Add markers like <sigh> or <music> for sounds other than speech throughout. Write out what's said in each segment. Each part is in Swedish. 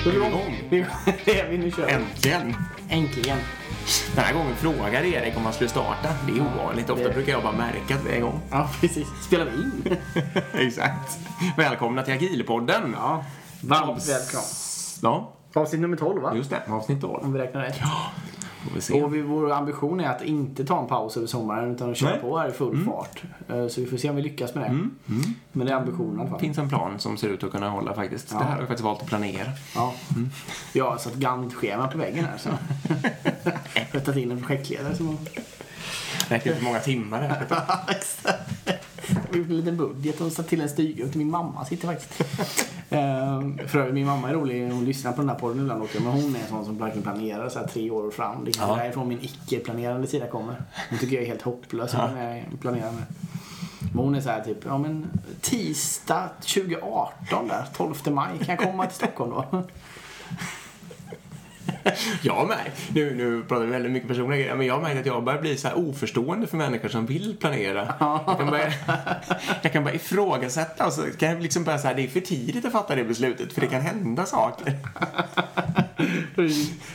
<laughs> Är vi igång? Vi, nu kör. Äntligen! Äntligen. Den här gången frågar Erik om han skulle starta. Det är ovanligt. Ofta det- brukar jag bara märka att vi är igång. Ja, precis. Spelar vi in? <laughs> Exakt. Välkomna till Agilpodden. Ja. Varmt välkomna. Ja, Avsnitt nummer 12 va? just det. Avsnitt 12. Om vi räknar rätt. Får vi. Och vi, vår ambition är att inte ta en paus över sommaren utan att köra Nej. Mm. på här i full fart. Eh, Så vi får se om vi lyckas med det. Men det är ambitionen i alla Det fall. finns en plan som ser ut att kunna hålla faktiskt. Det här har jag faktiskt valt att planera. Ja. Jag har satt Gantt-schema på väggen här. Så. <laughs> Rättat in en projektledare som Räcker inte många timmar här. <laughs> Exakt. Vi gjort en liten budget och satt till en stuga till min mamma sitter faktiskt. Ehm, för övrigt, min mamma är rolig, hon lyssnar på den här podden ibland också, men hon är en sån som verkligen planerar så här tre år fram. Det är Ja. därifrån min icke-planerande sida kommer. Hon tycker jag är helt hopplös Ja. när jag planerar med. Men hon är så här typ, ja men tisdag 2018 där, 12 maj, kan jag komma till Stockholm då? <laughs> Jag med. Nu, nu pratar vi väldigt mycket personliga grejer, men jag märkt att jag börjar bli så här oförstående för människor som vill planera. Jag kan börja, <laughs> jag kan börja ifrågasätta och så kan jag liksom börja säga det är för tidigt att fatta det beslutet, för det kan hända saker. <laughs>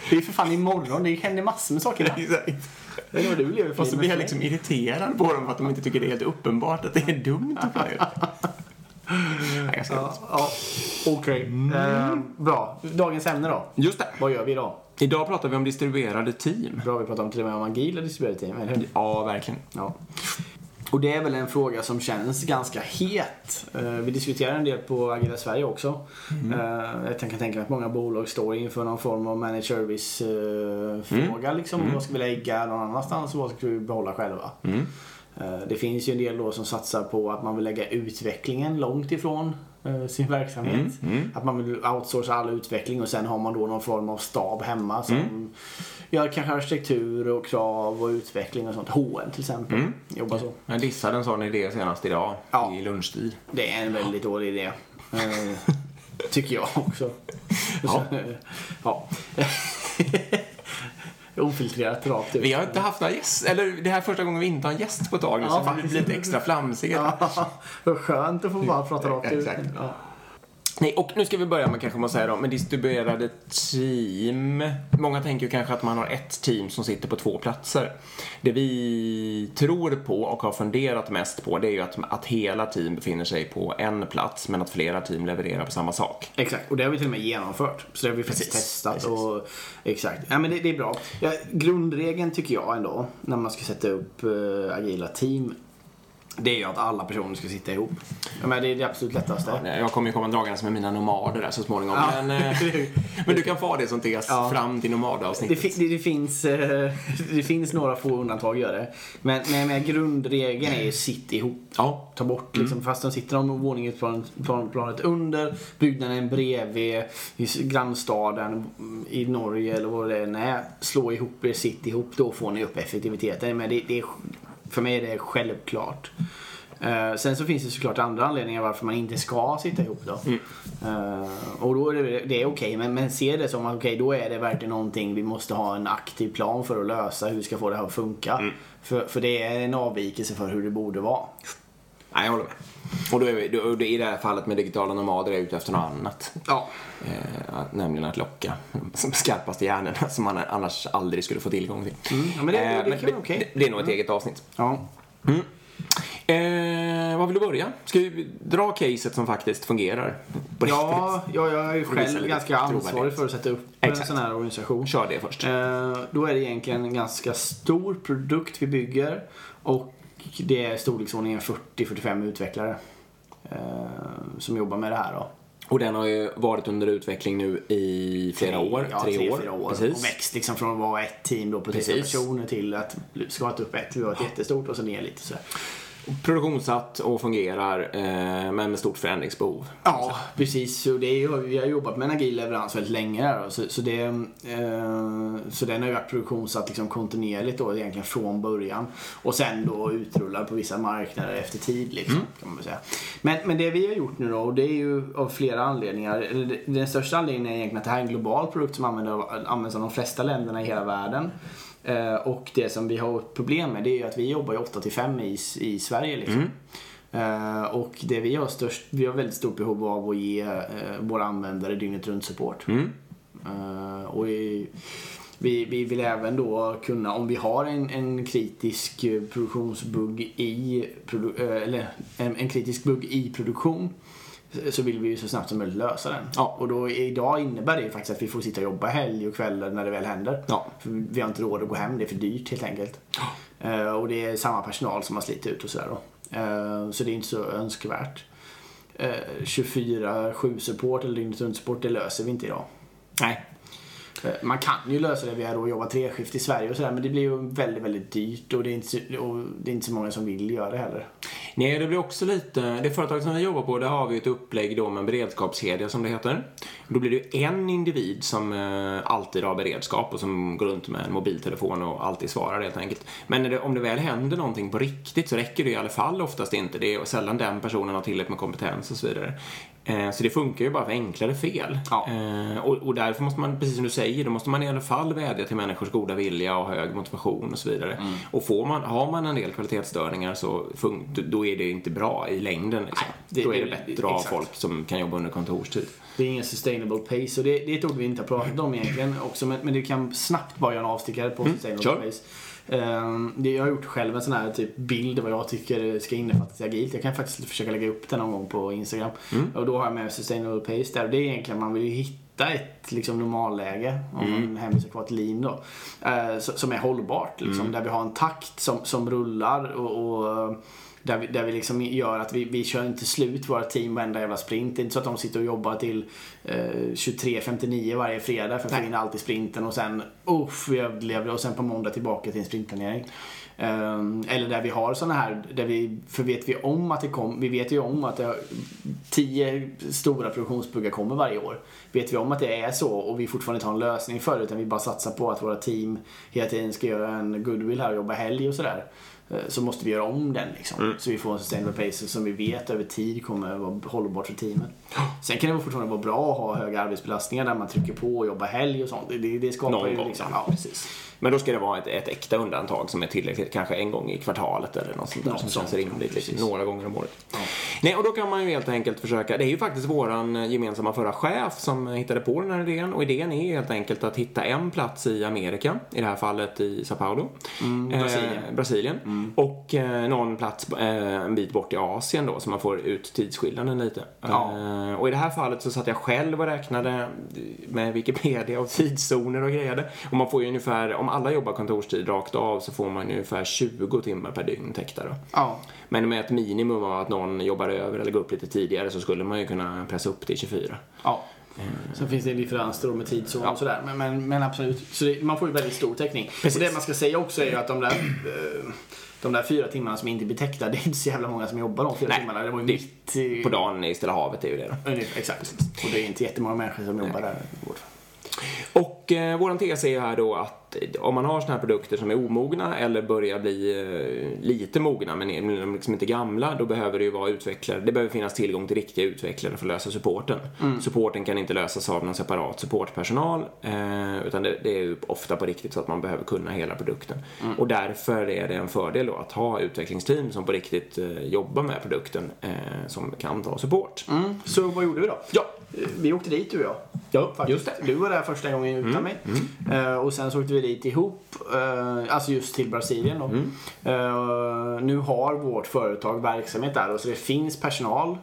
Det är för fan imorgon, det händer massor med saker. Exakt. Det är du lever för. Och så blir jag liksom irriterad på dem för att de inte tycker det är helt uppenbart att det är dumt att planera. Nej, jag ska Ja, ja. Okej. Eh, bra. Dagens ämne då. Just det. Vad gör vi idag? Idag pratar vi om distribuerade team. Bra, vi pratar om till och med om agila distribuerade team, eller hur? Ja, verkligen. Ja. Och det är väl en fråga som känns ganska het. Eh, Vi diskuterar en del på Agila Sverige också. Mm. Eh, Jag kan tänka mig att många bolag står inför någon form av managed service-fråga. Mm. Liksom. Vad ska vi lägga någon annanstans och vad ska vi behålla själva? Mm. Eh, Det finns ju en del då som satsar på att man vill lägga utvecklingen långt ifrån eh, sin verksamhet. Mm, Att man vill outsourca all utveckling och sen har man då någon form av stab hemma som Mm. gör kanske arkitektur och krav och utveckling och sånt. H&M till exempel Mm. jobbar så. Jag dissade en sån idé senast idag Ja. i lunchtid. Det är en väldigt dålig idé. Eh, <laughs> tycker jag också. Ja. <laughs> ja. Ofiltrerat rakt ut. Vi har inte haft några gäster, eller det här är första gången vi inte har en gäst på ett tag nu Ja, så faktiskt. blir lite extra flamsiga. Ja, skönt att få bara prata rakt ut. Exakt. Ja. Nej, och nu ska vi börja med kanske att säga då, med distribuerade team. Många tänker ju kanske att man har ett team som sitter på två platser. Det vi tror på och har funderat mest på det är ju att, att hela team befinner sig på en plats men att flera team levererar på samma sak. Exakt, och det har vi till och med genomfört. Så det har vi faktiskt Precis, testat. precis. Och, exakt, ja, men det, det är bra. Ja, grundregeln tycker jag ändå, när man ska sätta upp eh, agila team, det är ju att alla personer ska sitta ihop. Ja, men det är det absolut lättaste. Nej, Jag kommer ju komma dragandes med mina nomader där så småningom. Ja. Men, eh, <laughs> men du kan få det som tes Ja. fram till Det, nomadavsnittet. fi- det, det, finns, eh, <laughs> det finns några få undantag gör det. Men, men, men grundregeln är ju sitt ihop. Ja. Ta bort liksom, fast de sitter någon våning i plan, plan, planet under, byggnaden bredvid, i grannstaden, i Norge eller vad det än är. Slå ihop er, sitt ihop, då får ni upp effektiviteten. Men det, det är, för mig är det självklart. Eh, sen så finns det såklart andra anledningar varför man inte ska sitta ihop då. Eh, och då är det, det är okej, men, men se det som att okej, då är det verkligen någonting vi måste ha en aktiv plan för att lösa hur vi ska få det här att funka. För, för det är en avvikelse för hur det borde vara. Nej, jag håller med. Och då är vi, då, i det här fallet med digitala nomader är jag ute efter något annat. Ja. Eh, nämligen att locka de skarpaste hjärnorna som man annars aldrig skulle få tillgång till. ja, men det- det Eh, kan vara okej. det, det är nog ett eget avsnitt. Ja. Eh, vad vill du börja? Ska vi dra caset som faktiskt fungerar? Ja, ja, jag är ju själv ganska ansvarig för att sätta upp Exakt. en sån här organisation. Kör det först. Eh, Då är det egentligen en ganska stor produkt vi bygger och det är storleksordningen 40-45 utvecklare eh, som jobbar med det här då. Och den har ju varit under utveckling nu i flera år. Ja, tre, år. fyra år. Precis. Och växt liksom från att vara ett team då på tre personer till att skala upp ett. Vi var ett jättestort och så ner lite sådär. Produktionssatt och fungerar, eh, men med stort förändringsbehov. Ja, precis. Så det är, ju- vi har jobbat med en agil leverans väldigt länge. Här, så, så, det, eh, så den har ju varit produktionssatt liksom kontinuerligt då, egentligen från början. Och sen då utrullad på vissa marknader efter tid. Liksom, kan man säga. Men, men det vi har gjort nu då, och det är ju av flera anledningar. Den största anledningen är egentligen att det här är en global produkt som använder, används av de flesta länderna i hela världen. Eh, och det som vi har problem med det är ju att vi jobbar ju 8 till 5 i, i Sverige liksom. Eh, och det vi har störst, vi har väldigt stort behov av att ge eh, våra användare dygnet runt support. Mm. Och i, vi, vi vill även då kunna, om vi har en, en kritisk produktionsbugg i, produ, eller en, en kritisk bugg i produktion så vill vi ju så snabbt som möjligt lösa den. Ja. Och då idag innebär det ju faktiskt att vi får sitta och jobba helg och kvällar när det väl händer. Ja. För vi har inte råd att gå hem, det är för dyrt helt enkelt. Eh, och det är samma personal som har slitit ut och sådär då. Eh, så det är inte så önskvärt. Eh, 24-7 support eller dygnet runt support, det löser vi inte idag. Nej. Man kan ju lösa det via att jobba treskift i Sverige och sådär men det blir ju väldigt, väldigt dyrt och det är inte så, och det är inte så många som vill göra det heller. Nej, det blir också lite... Det företag som vi jobbar på, där har vi ett upplägg då med en beredskapskedja som det heter. Då blir det ju en individ som eh, alltid har beredskap och som går runt med en mobiltelefon och alltid svarar helt enkelt. Men det, om det väl händer någonting på riktigt så räcker det i alla fall oftast inte. Det är sällan den personen har tillräckligt med kompetens och så vidare. Eh, Så det funkar ju bara för enklare fel. Ja. Eh, Och, och därför måste man, precis som du säger, då måste man i alla fall vädja till människors goda vilja och hög motivation och så vidare. Mm. Och får man, har man en del kvalitetsstörningar så då är det inte bra i längden. Liksom. det- då är det det- bättre att ha folk som kan jobba under kontorstid. Det är ingen sustainable pace och det, det är ett ord vi inte har pratat om egentligen också men, men det kan snabbt bara göra en avstickare på sustainable Mm, kör. pace. Ehm, det, jag har gjort själv en sån här typ bild vad jag tycker ska innefattas i agilt. Jag kan faktiskt försöka lägga upp den någon gång på Instagram. Mm. Och då har jag med sustainable pace där. Och det är egentligen, man vill ju hitta ett liksom, normalläge, om Mm. man hänvisar kvar till lean då, eh, som är hållbart. Liksom, Mm. Där vi har en takt som, som rullar och, och där vi, där vi liksom gör att vi, vi kör inte slut våra team varenda jävla sprint. Det är inte så att de sitter och jobbar till eh, 23.59 varje fredag för att få in allt i sprinten och sen uff, vi överlevde och sen på måndag tillbaka till en sprintplanering. Ehm, eller där vi har såna här, där vi, för vet vi om att det kommer, vi vet ju om att det, tio stora produktionsbuggar kommer varje år. Vet vi om att det är så och vi fortfarande inte har en lösning för det utan vi bara satsar på att våra team hela tiden ska göra en goodwill här och jobba helg och sådär. Eh, Så måste vi göra om den liksom. Så vi får en sustainable pace som vi vet över tid kommer vara hållbart för teamet. Sen kan det fortfarande vara bra att ha höga arbetsbelastningar där man trycker på och jobbar helg och sånt. Det, det, skapar Någon ju liksom, ja, precis. Men då ska det vara ett, ett äkta undantag som är tillräckligt, kanske en gång i kvartalet eller något sånt där Något som sånt, känns rimligt. Liksom, några gånger om året. Nej, och då kan man ju helt enkelt försöka, det är ju faktiskt våran gemensamma förra chef som hittade på den här idén och idén är ju helt enkelt att hitta en plats i Amerika, i det här fallet i Sao Paulo, Brasilien. Eh, Brasilien. och eh, någon plats eh, en bit bort i Asien då så man får ut tidsskillnaden lite. Ja. Eh, och i det här fallet så satt jag själv och räknade med Wikipedia och tidszoner och grejer. Och man får ju ungefär, om alla jobbar kontorstid rakt av så får man ungefär 20 timmar per dygn täckta då. Ja. Men med ett minimum av att någon jobbar över eller går upp lite tidigare så skulle man ju kunna pressa upp till 24. Ja. Sen finns det en differens då med tidszon och sådär. Men, men, men absolut. Så det, man får ju väldigt stor täckning. Precis. Och det man ska säga också är ju att de där, eh, de där fyra timmarna som inte blir täckta, <laughs> det är inte så jävla många som jobbar de fyra Nej, timmarna. Det var ju mitt i... På dagen i Stilla havet är ju det då. Exakt. Och det är inte jättemånga människor som jobbar där. Och eh, våran tes är ju här då att om man har såna här produkter som är omogna eller börjar bli eh, lite mogna men är liksom inte gamla, då behöver det ju vara utvecklare. Det behöver finnas tillgång till riktiga utvecklare för att lösa supporten. Supporten kan inte lösas av någon separat supportpersonal, eh, utan det, det är ju ofta på riktigt så att man behöver kunna hela produkten. Och därför är det en fördel då att ha utvecklingsteam som på riktigt eh, jobbar med produkten som kan ta support. Mm. Så vad gjorde vi då? Ja. Eh, Vi åkte dit du och jag. Ja, Faktiskt. just det. Du var där första gången utan mig. Eh, och sen så åkte vi dit ihop. eh, alltså just till Brasilien då. Eh, nu har vårt företag verksamhet där och så det finns personal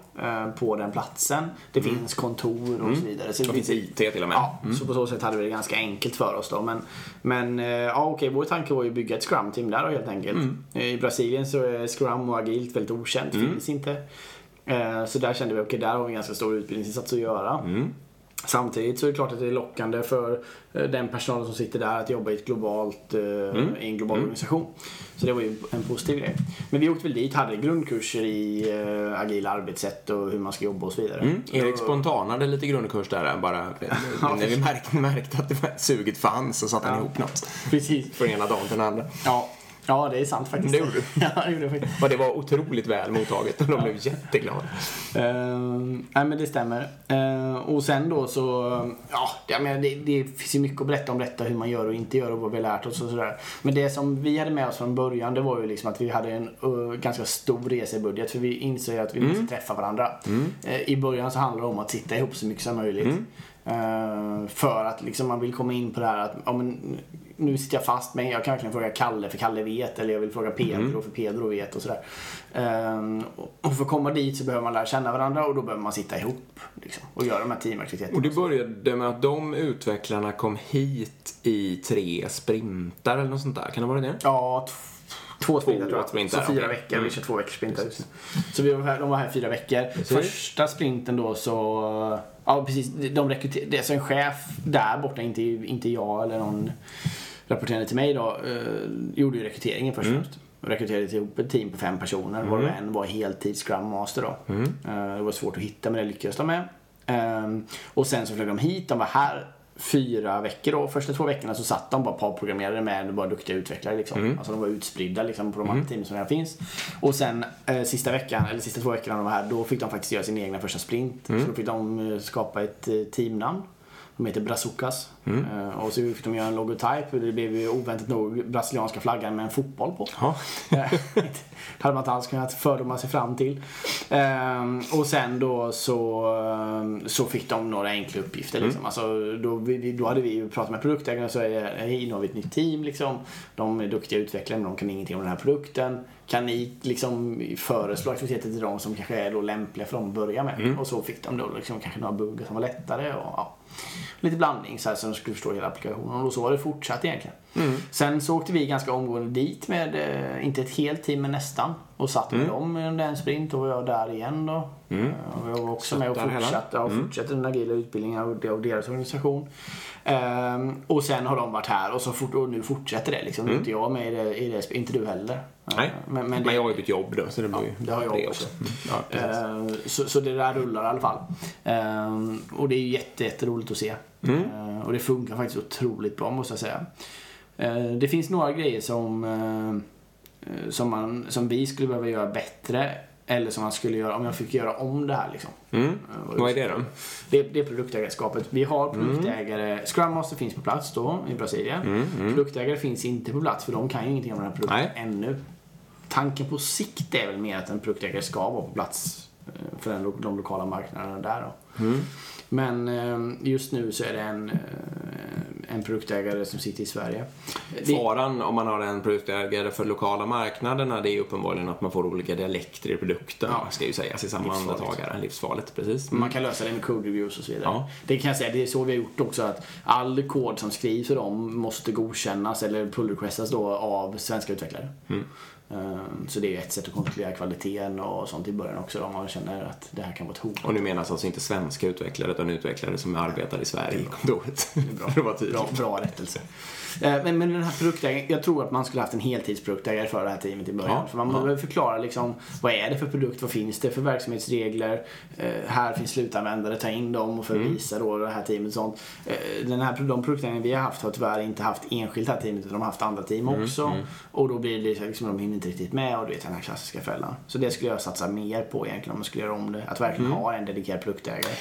på den platsen. Det finns kontor och så vidare. Så Det finns IT till och med. Ja, så på så sätt hade vi det ganska enkelt för oss då. Men, men ja, okej, vår tanke var ju att bygga ett scrum-team där då, helt enkelt. I Brasilien så är scrum och agilt väldigt okänt, finns inte. Eh, Så där kände vi, okej, där har vi en ganska stor utbildningsinsats att göra. Samtidigt så är det klart att det är lockande för eh, den personalen som sitter där att jobba i ett globalt, eh, i en global organisation. Så det var ju en positiv grej. Men vi åkte väl dit, hade grundkurser i agila arbetssätt och hur man ska jobba och så vidare. Mm. Erik Spontan hade lite grundkurs där bara när vi märkte, märkte att det suget fanns så satte han ihop något. Precis. Från ena dagen till den andra. Ja, Ja, det är sant faktiskt. Det gjorde du. <laughs> ja, det gjorde jag faktiskt. Och det var otroligt väl mottaget och de blev jätteglada. Uh, nej men det stämmer. Uh, och sen då så, ja, menar, det, det finns ju mycket att berätta om detta, hur man gör och inte gör och vad vi har lärt oss och sådär. Men det som vi hade med oss från början, det var ju liksom att vi hade en uh, ganska stor resebudget för vi insåg att vi Mm. måste träffa varandra. Uh, I början så handlar det om att sitta ihop så mycket som möjligt. Mm. Uh, för att liksom man vill komma in på det här att, ja, men, nu sitter jag fast men jag kan verkligen fråga Kalle för Kalle vet eller jag vill fråga Pedro Mm. för Pedro vet och sådär. Ehm, och för att komma dit så behöver man lära känna varandra och då behöver man sitta ihop liksom, och göra de här teamaktiviteterna. Och det började med att de utvecklarna kom hit i tre sprintar eller något sånt där. Kan det vara det? Ja, två sprintar tror jag. sprintar, så fyra okej. veckor. Mm. Vi kör två veckors sprintar. nu. Så vi var här, de var här fyra veckor. Första sprinten då så... Ja precis, de rekryter, det är så en chef där borta, inte, inte jag eller någon rapporterande till mig då, eh, gjorde ju rekryteringen först och främst. Och rekryterade ihop ett team på fem personer, varav en var heltids Scrum Master då. Eh, det var svårt att hitta men det lyckades de med. Ehm, och sen så flög de hit, de var här fyra veckor då. Första två veckorna så satt de bara parprogrammerade med bara duktiga utvecklare liksom. Alltså de var utspridda liksom på de andra team som redan finns. Och sen eh, sista veckan, eller sista två veckorna de var här, då fick de faktiskt göra sin egna första sprint. Så då fick de eh, skapa ett eh, teamnamn. De heter Brazucas. Eh, och så fick de göra en logotyp. Det blev ju oväntat nog brasilianska flaggan med en fotboll på. Ja. <laughs> Eh, hade man inte alls kunnat fördoma sig fram till. Ehm, och sen då så, så fick de några enkla uppgifter. Liksom. Alltså, då, vi- då hade vi pratat med produktägarna och så är det, hej nu har vi ett nytt team liksom. De är duktiga utvecklare men de kan ingenting om den här produkten. Kan ni liksom föreslå aktiviteter till dem som kanske är då lämpliga för dem att börja med? Och så fick de då liksom kanske några buggar som var lättare och ja, lite blandning så, här, så de skulle förstå hela applikationen. Och så har det fortsatt egentligen. Sen så åkte vi ganska omgående dit med, eh, inte ett helt team men nästan. Och satt med dem under en sprint och var jag där igen då. Eh, Och jag var också med och fortsatte, ja, fortsatte den agila utbildningen av, deras organisation. Ehm, och sen har de varit här och, så fort, och nu fortsätter det liksom. Är inte jag med i det, i det inte du heller. Nej, Eh, Men, men, men det, jag har ju bytt jobb då, så det blir ju det har jag också. Mm. Ja. Eh, så, så det där rullar i alla fall. Eh, och det är ju jätte, jätteroligt att se. Mm. Och det funkar faktiskt otroligt bra måste jag säga. Det finns några grejer som, som, man, som vi skulle behöva göra bättre. Eller som man skulle göra om jag fick göra om det här liksom. Mm. Vad är det då? det, det är produktägarskapet. Vi har Mm. produktägare. Scrum Master finns på plats då i Brasilien. Produktägare finns inte på plats för de kan ju ingenting om den här produkten Nej. ännu. Tanken på sikt är väl mer att en produktägare ska vara på plats eh, för den, de lokala marknaderna där då. Mm. Men eh, just nu så är det en, eh, en produktägare som sitter i Sverige. Faran om man har en produktägare för lokala marknaderna det är ju uppenbarligen att man får olika dialekter i produkten. Ja. Ska ju sägas i samma andetag. Livsfarligt, precis. Man kan lösa det med code reviews och så vidare. Ja. Det kan jag säga, det är så vi har gjort också att all kod som skrivs för dem måste godkännas eller pull requestas då av svenska utvecklare. Mm. Ehm, Så det är ett sätt att kontrollera kvaliteten och sånt i början också om man känner att det här kan vara ett hot. Och nu menas alltså inte svenska utvecklare utan utvecklare som arbetar i Sverige i kontoret. Bra. <laughs> Att vara tydlig. Bra, bra rättelse. Eh, Men, men den här produktägaren, jag tror att man skulle haft en heltidsproduktägare för det här teamet i början. Ja, för man ja. behöver förklara liksom, vad är det för produkt, vad finns det för verksamhetsregler, eh, här finns slutanvändare, ta in dem och Mm. förvisa då det här teamet och sånt. Den här, de produktägarna vi har haft har tyvärr inte haft enskilt det här teamet utan de har haft andra team Mm, också. Och då blir det liksom, de hinner inte riktigt med och du vet den här klassiska fällan. Så det skulle jag satsa mer på egentligen om man skulle göra om det. Att verkligen Mm. ha en dedikerad produktägare.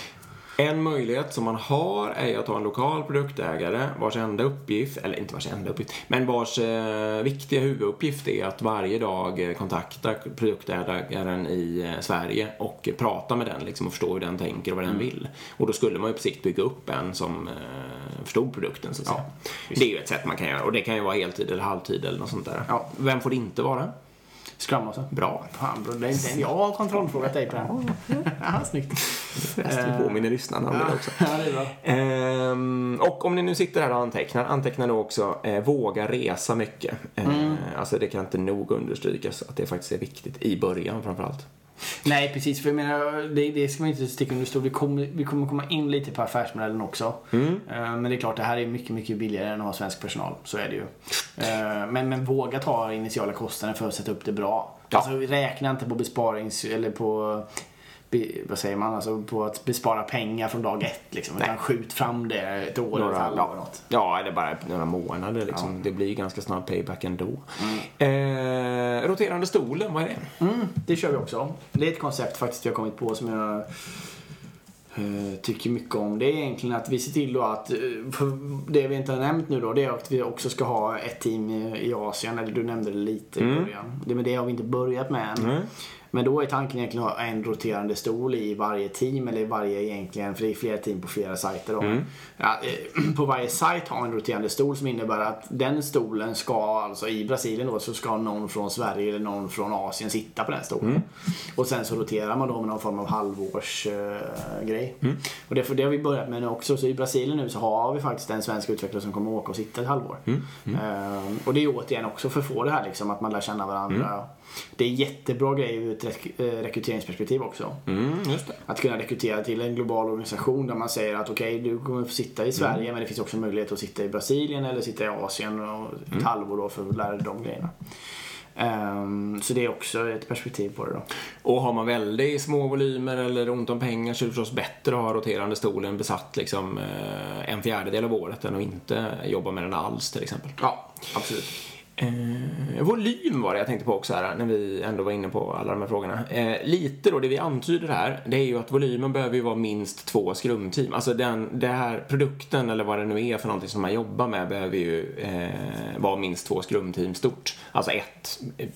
En möjlighet som man har är att ha en lokal produktägare vars enda uppgift, eller inte vars enda uppgift, men vars eh, viktiga huvuduppgift är att varje dag eh, kontakta produktägaren i eh, Sverige och prata med den liksom, och förstå hur den tänker och vad den vill. Och då skulle man ju på sikt bygga upp en som eh, förstod produkten så att säga. det är ju ett sätt man kan göra och det kan ju vara heltid eller halvtid eller något sånt där. Ja. Vem får det inte vara? Scrum också. Bra. Fan bro, det är inte jag har kontrollfrågat dig på den. <laughs> Ja, snyggt. Jag skriver på mina lyssnare om det också. <laughs> Ja, det är bra. Ehm, och om ni nu sitter här och antecknar, anteckna nu också eh, våga resa mycket. Eh, Mm. Alltså det kan inte nog understrykas att det faktiskt är viktigt i början framförallt. Nej, precis. För jag menar, det, det ska man inte sticka under stol. Vi kommer, vi kommer komma in lite på affärsmodellen också. Mm. Eh, Men det är klart, det här är mycket, mycket billigare än att ha svensk personal. Så är det ju. Eh, Men, men våga ta initiala kostnader för att sätta upp det bra. Ja. Alltså, räkna inte på besparings eller på vad säger man, alltså på att bespara pengar från dag ett liksom. Utan skjut fram det ett år eller ett halvår eller något. Ja, eller bara några månader liksom. Det blir ganska snart payback ändå. Eh, roterande stolen, vad är det? Mm, det kör vi också. Det är ett koncept faktiskt jag har kommit på som jag eh, tycker mycket om. Det är egentligen att vi ser till då att, eh, det vi inte har nämnt nu då, det är att vi också ska ha ett team i, Asien. Eller du nämnde det lite i början. Det, men det har vi inte börjat med än. Mm. Men då är tanken egentligen att ha en roterande stol i varje team eller i varje egentligen, för det är flera team på flera sajter då. Ja, eh, <clears throat> på varje sajt ha en roterande stol som innebär att den stolen ska, alltså i Brasilien då, så ska någon från Sverige eller någon från Asien sitta på den stolen. Och sen så roterar man då med någon form av halvårsgrej. Och det, det har vi börjat med nu också. Så i Brasilien nu så har vi faktiskt en svensk utvecklare som kommer åka och sitta ett halvår. Ehm, och det är återigen också för att få det här liksom, att man lär känna varandra. Det är jättebra grej ur ett eh, rekryteringsperspektiv också. Mm. Att kunna rekrytera till en global organisation där man säger att okej, du kommer få sitta i Sverige men det finns också möjlighet att sitta i Brasilien eller sitta i Asien och ett halvår då för att lära dig de grejerna. Ehm, så det är också ett perspektiv på det då. Och har man väldigt små volymer eller ont om pengar så är det förstås bättre att ha roterande stolen besatt liksom eh, en fjärdedel av året än att inte jobba med den alls till exempel. Ja, absolut. Eh, volym var det jag tänkte på också här när vi ändå var inne på alla de här frågorna. Eh, lite då, det vi antyder här, det är ju att volymen behöver ju vara minst två skrumteam. Alltså den, det här produkten eller vad det nu är för någonting som man jobbar med behöver ju eh, vara minst två skrumteam stort. Alltså ett eh,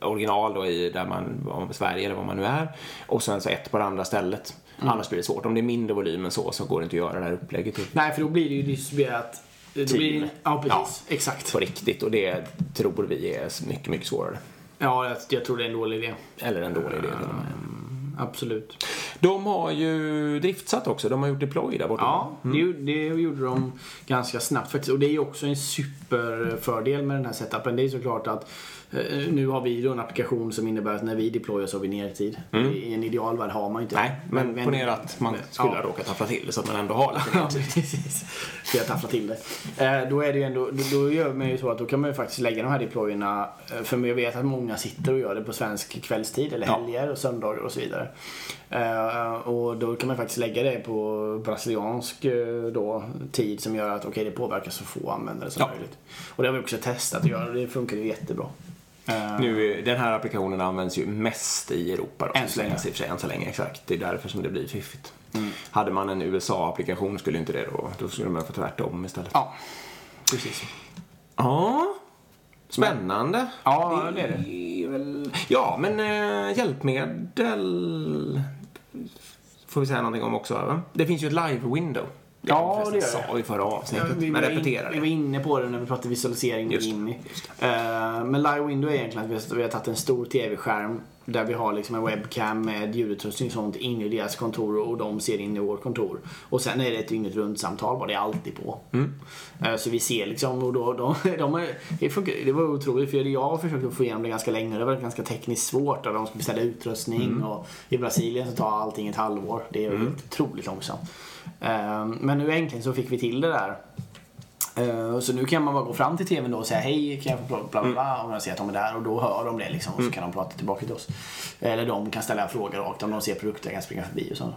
original då i där man, Sverige eller vad man nu är och sen så ett på det andra stället. Annars blir det svårt. Om det är mindre volym än så så går det inte att göra det här upplägget. Nej, för då blir det ju distribuerat. Team. blir det, ja, precis. Exakt. På riktigt och det tror vi är mycket, mycket svårare. Ja, jag, jag tror det är en dålig idé. Eller en dålig idé med. Absolut. De har ju driftsatt också. De har gjort deploy där borta. Ja, det, gjorde- det gjorde de ganska snabbt faktiskt. Och det är ju också en superfördel med den här setupen. Det är såklart att nu har vi då en applikation som innebär att när vi deployar så har vi nertid. I en ideal värld har man ju inte Nej, men, ponera att man skulle Ja. råkat tappla till det så att man ändå har lite Ja, mer tid. precis. Tafflar till det. Eh, då är det ju ändå, då, gör man ju så att då kan man ju faktiskt lägga de här deployerna, eh, för jag vet att många sitter och gör det på svensk kvällstid eller Ja. helger och söndagar och så vidare. Eh, och då kan man faktiskt lägga det på brasiliansk eh, då, tid som gör att okej det påverkar så få användare som Ja. möjligt. Och det har vi också testat att göra och det funkar ju jättebra. Eh, Nu, den här applikationen används ju mest i Europa. Då, Än så länge. Sig, än så länge, exakt. Det är därför som det blir fiffigt. Mm. Hade man en USA-applikation skulle inte det då, då skulle man få tvärtom istället. Ja, precis. Ja, spännande. Ja, det är det. väl... Ja, men äh, hjälpmedel får vi säga någonting om också. Va? Det finns ju ett live-window. Ja, det det. sa vi förra avsnittet, vi, men repetera vi det. var inne på det när vi pratade visualisering Just in i. Eh, men Live Window är egentligen att vi har, vi tagit en stor TV-skärm där vi har liksom en webcam med ljudutrustning och sånt in i deras kontor och de ser in i vårt kontor. Och sen är det ett dygnet runt samtal bara, det är alltid på. Mm. Eh, så vi ser liksom och då, de, <laughs> de är, det, funkar, det var otroligt för jag har försökt att få igenom det ganska länge. Det var ganska tekniskt svårt och de ska beställa utrustning Mm. och i Brasilien så tar allting ett halvår. Det är helt otroligt långsamt. Ehm, men nu äntligen så fick vi till det där. Eh, så nu kan man bara gå fram till tvn då och säga hej, kan jag få bla bla bla, bla om jag ser att de är där och då hör de det liksom och så kan de prata tillbaka till oss. Eller de kan ställa fråga rakt om de ser produkter kan springa förbi och sånt.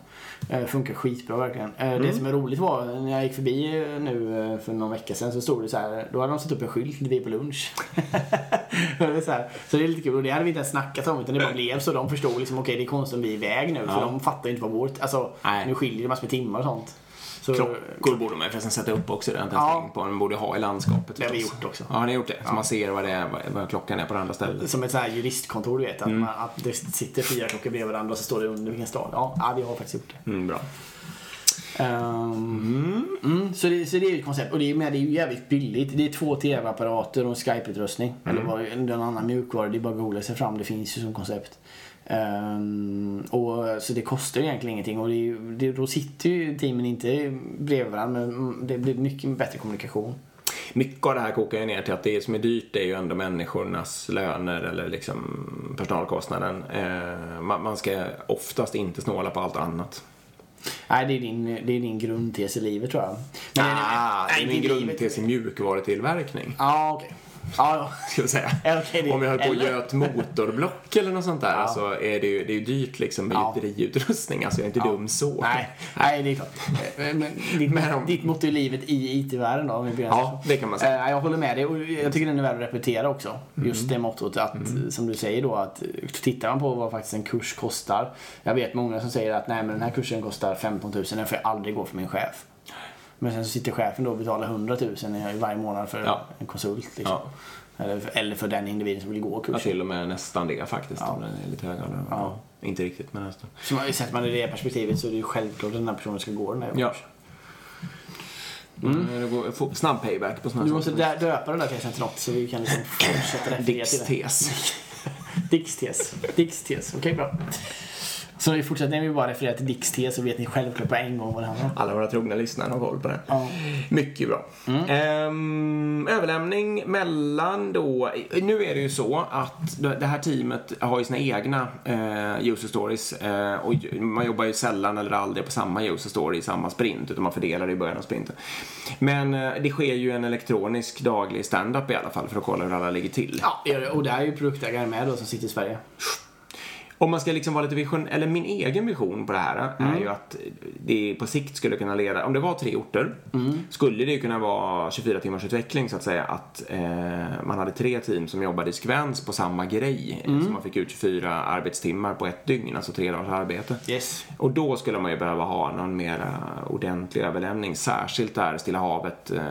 Eh, funkar skitbra verkligen. Eh, Det som är roligt var när jag gick förbi nu för någon vecka sedan så stod det så här, då hade de satt upp en skylt, vi är på lunch. <laughs> det är så, här, så det är lite kul och det hade vi inte ens snackat om utan det bara blev så de förstod liksom okej det är konstigt om vi är iväg nu för Ja. de fattar ju inte vad vårt, alltså Nej. nu skiljer det massor med timmar och sånt. Så, Klockor borde man förresten sätta upp också. Det har jag inte Ja. tänkt på. Man borde ha i landskapet. Det har vi gjort också. Ja, ni har gjort det. Så man ser vad, det är, vad- klockan är på det andra stället. Som ett sånt här juristkontor du vet. Att, man, att det sitter fyra klockor bredvid varandra och så står det under vilken stad. Ja, ja vi har faktiskt gjort det. Mm, bra. Ehm, mm, så, det så det är ju ett koncept. Och det är, men det är ju jävligt billigt. Det är två tv-apparater och Skype-utrustning. Eller vad, en annan mjukvara. Det är bara att googla sig fram. Det finns ju som koncept. Ehm, och, så det kostar ju egentligen ingenting. Och det det, då sitter ju teamen inte bredvid varandra. Men det blir mycket bättre kommunikation. Mycket av det här kokar ju ner till att det som är dyrt är ju ändå människornas löner eller liksom personalkostnaden. Eh, man, man ska oftast inte snåla på allt annat. Nej, det är din, det är din grundtes i livet tror jag. Men ah, det är nej, min i livet. grundtes i mjukvarutillverkning. Ja, okej. Ja, ja. <laughs> Ska jag säga. Ja, det- Om jag höll på och göt motorblock eller något sånt där Ja. så är det ju det är ju dyrt liksom med Ja. gjuteriutrustning. Alltså jag är inte dum så. Nej, nej, det är klart. Eh, Men ditt, Men om- ditt motto i livet i IT-världen då, om vi Ja, det kan man säga. Eh, Jag håller med dig och jag tycker den är värd att repetera också. Mm. Just det mottot att, som du säger då, att eh, tittar man på vad faktiskt en kurs kostar. Jag vet många som säger att nej men den här kursen kostar 15 000, den får jag aldrig gå för min chef. Men sen så sitter chefen då och betalar 100 000 i varje månad för Ja. en konsult. Liksom. Ja. Eller, för, eller för den individen som vill gå Ja, kursen. till och med nästan det faktiskt. Ja. Om den är lite högre. Ja. Inte riktigt men nästan. Så man, sätter man det i det perspektivet så är det ju självklart att den här personen ska gå den här Ja. kursen. Mm. Få- snabb payback på såna Du här måste saker. dö- döpa den där tesen till något så vi kan liksom fortsätta <laughs> referera till det. tes. <laughs> Dicks tes. Dicks tes. Okej, bra. Så i fortsättningen vill vi bara referera till Dicks tes så vet ni självklart på en gång vad det handlar om. Alla våra trogna lyssnare har koll på det. Ja. Mycket bra. Ehm, överlämning mellan då, nu är det ju så att det här teamet har ju sina egna eh, user stories eh, och man jobbar ju sällan eller aldrig på samma user story i samma sprint utan man fördelar det i början av sprinten. Men eh, det sker ju en elektronisk daglig stand-up i alla fall för att kolla hur alla ligger till. Ja, och det är ju produktägaren med då som sitter i Sverige. Om man ska liksom vara lite vision, eller min egen vision på det här är ju att det på sikt skulle kunna leda, om det var tre orter, skulle det ju kunna vara 24 timmars utveckling så att säga, att eh, man hade tre team som jobbade i skväns på samma grej, eh, så man fick ut 24 arbetstimmar på ett dygn, alltså tre dagars arbete. Yes. Och då skulle man ju behöva ha någon mer ordentlig överlämning, särskilt där Stilla havet eh,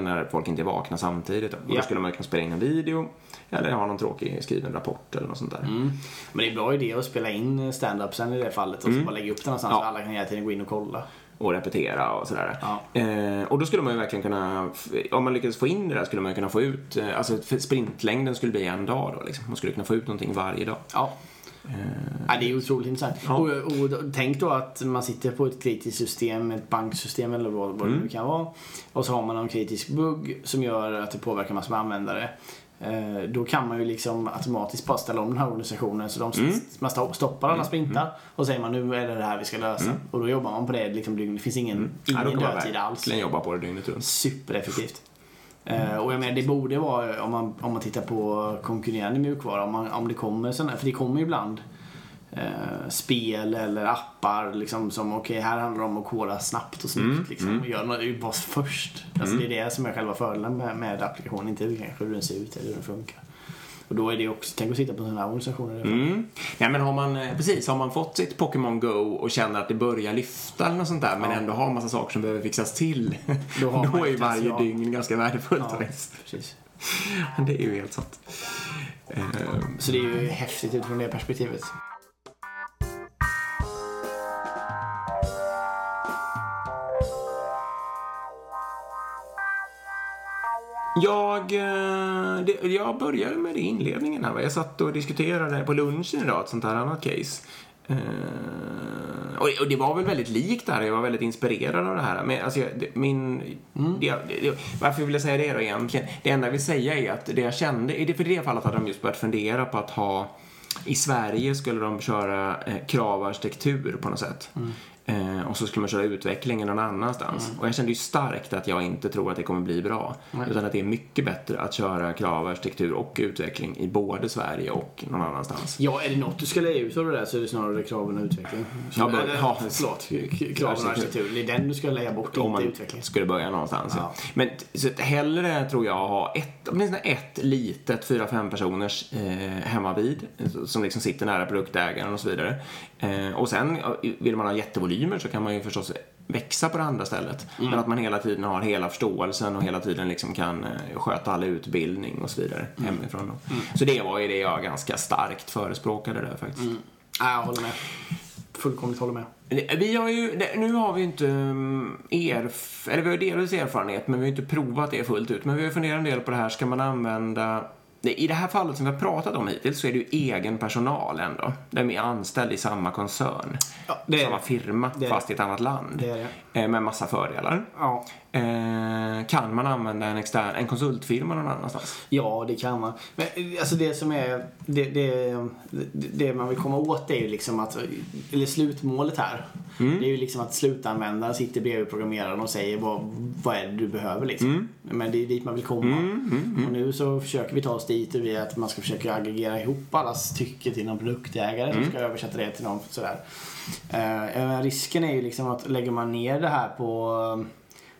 när folk inte är vakna samtidigt. Och Ja. då skulle man kunna spela in en video eller ha någon tråkig skriven rapport eller något sånt där. Men det är en bra idé att spela in stand-upsen i det fallet och så bara lägga upp den någonstans Ja. så alla kan hela tiden gå in och kolla. och repetera och sådär. Ja. Eh, och då skulle man ju verkligen kunna, om man lyckades få in det där skulle man ju kunna få ut, eh, alltså sprintlängden skulle bli en dag då liksom. Man skulle kunna få ut någonting varje dag. Ja. Ja, det är otroligt intressant. Ja. Och, och, tänk då att man sitter på ett kritiskt system, ett banksystem eller vad, vad det nu kan vara. Och så har man någon kritisk bugg som gör att det påverkar massor med användare. Eh, då kan man ju liksom automatiskt bara ställa om den här organisationen så de, man sto- stoppar alla sprintar och säger man nu är det det här vi ska lösa. Och då jobbar man på det liksom dygn. Det finns ingen, Ja, då ingen man dödtid alls. verkligen jobba på det dygnet runt. Supereffektivt. Eh, och jag menar, det borde vara, om man, om man tittar på konkurrerande mjukvara, om, man, om det kommer sådana, för det kommer ju ibland eh, spel eller appar liksom som okej, här handlar det om att koda snabbt och snyggt liksom. Och göra något bara först. Alltså det är det som är själva fördelen med, med applikationen, inte hur kanske hur den ser ut eller hur den funkar. Och då är det också, tänk att sitta på sådana här organisationer. Mm. Nej men har man, eh, precis, har man fått sitt Pokémon Go och känner att det börjar lyfta eller något sånt där men ändå har massa saker som behöver fixas till. Då <laughs> Då, har <laughs> man är ju varje dygn ganska värdefullt. Ja, precis. <laughs> Det är ju helt sant. Så det är ju häftigt utifrån det perspektivet. Jag, eh, det, jag började med det i inledningen här. Jag satt och diskuterade på lunchen idag ett sånt här annat case. Eh, och, och det var väl väldigt likt det här. Jag var väldigt inspirerad av det här. Men alltså, det, min, det, det, varför vill jag säga det då egentligen? Det enda jag vill säga är att det jag kände, i det, för det fallet hade de just börjat fundera på att ha i Sverige skulle de köra eh, kravarkitektur på något sätt. Eh, och så skulle man köra utvecklingen någon annanstans. Och jag kände ju starkt att jag inte tror att det kommer bli bra. Utan att det är mycket bättre att köra kravarkitektur och utveckling i både Sverige och någon annanstans. Ja, är det något du ska lägga ut av det där så är det snarare kraven och utveckling. Ja, men- Eller, ja. förlåt. <laughs> Kraven och arkitektur. Det är den du ska lägga bort, Om inte utveckling. skulle börja någonstans. Ja. Ja. Men så hellre tror jag ha ett, åtminstone ett litet, fyra, fem personers eh, hemmavid som liksom sitter nära produktägaren och så vidare. Eh, och sen ja, vill man ha jättevolymer så kan man ju förstås växa på det andra stället. Men att man hela tiden har hela förståelsen och hela tiden liksom kan eh, sköta all utbildning och så vidare hemifrån. Då. Så det var ju det jag ganska starkt förespråkade där faktiskt. Ja, jag håller med. Fullkomligt håller med. Vi har ju, nu har vi ju inte um, erf, eller vi har delvis erfarenhet men vi har inte provat det fullt ut. Men vi har funderat en del på det här, ska man använda i det här fallet som vi har pratat om hittills så är det ju egen personal ändå. De är anställd i samma koncern. Ja, det samma det. firma Det fast i ett annat land. Det är Eh, Med massa fördelar. Ja. Eh, kan man använda en extern, en konsultfirma någon annanstans? Ja, det kan man. Men eh, alltså det som är, det, det, det man vill komma åt är ju liksom att, eller slutmålet här. Mm. Det är ju liksom att slutanvändaren sitter bredvid programmeraren och säger vad, vad är det du behöver liksom. Mm. Men det är dit man vill komma. Och nu så försöker vi ta oss dit via att man ska försöka aggregera ihop allas tycke till någon produktägare Mm. som ska översätta det till någon sådär. Eh, risken är ju liksom att lägger man ner det här på eh,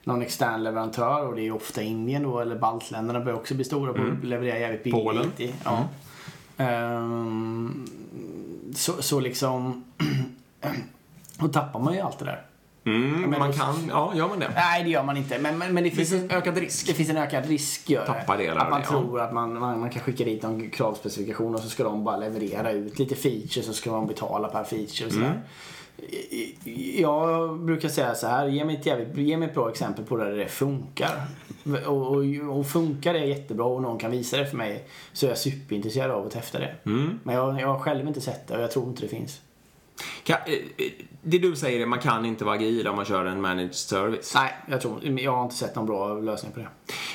någon extern leverantör och det är ofta Indien då eller baltländerna börjar också bli stora på att leverera jävligt billigt. Polen. IT. Ja. Ehm, så, så liksom <clears throat> då tappar man ju allt det där. Mm, man då- kan, ja, gör man det? Nej, det gör man inte. Men, men, men det Det finns finns en ökad risk. det finns en ökad risk gör. Tappa delar Att man det, tror att man, man, man kan skicka dit någon kravspecifikation och så ska de bara leverera ut lite features och så ska man betala per feature och sådär. Mm. Jag brukar säga så här, ge mig ett, jävligt, ge mig ett bra exempel på där det funkar. Och, och, och funkar det jättebra och någon kan visa det för mig så är jag superintresserad av att testa det. Mm. Men jag, jag har själv inte sett det och jag tror inte det finns. Kan, eh, eh, det du säger är att man kan inte vara agil om man kör en managed service. Nej, jag, tror, jag har inte sett någon bra lösning på det.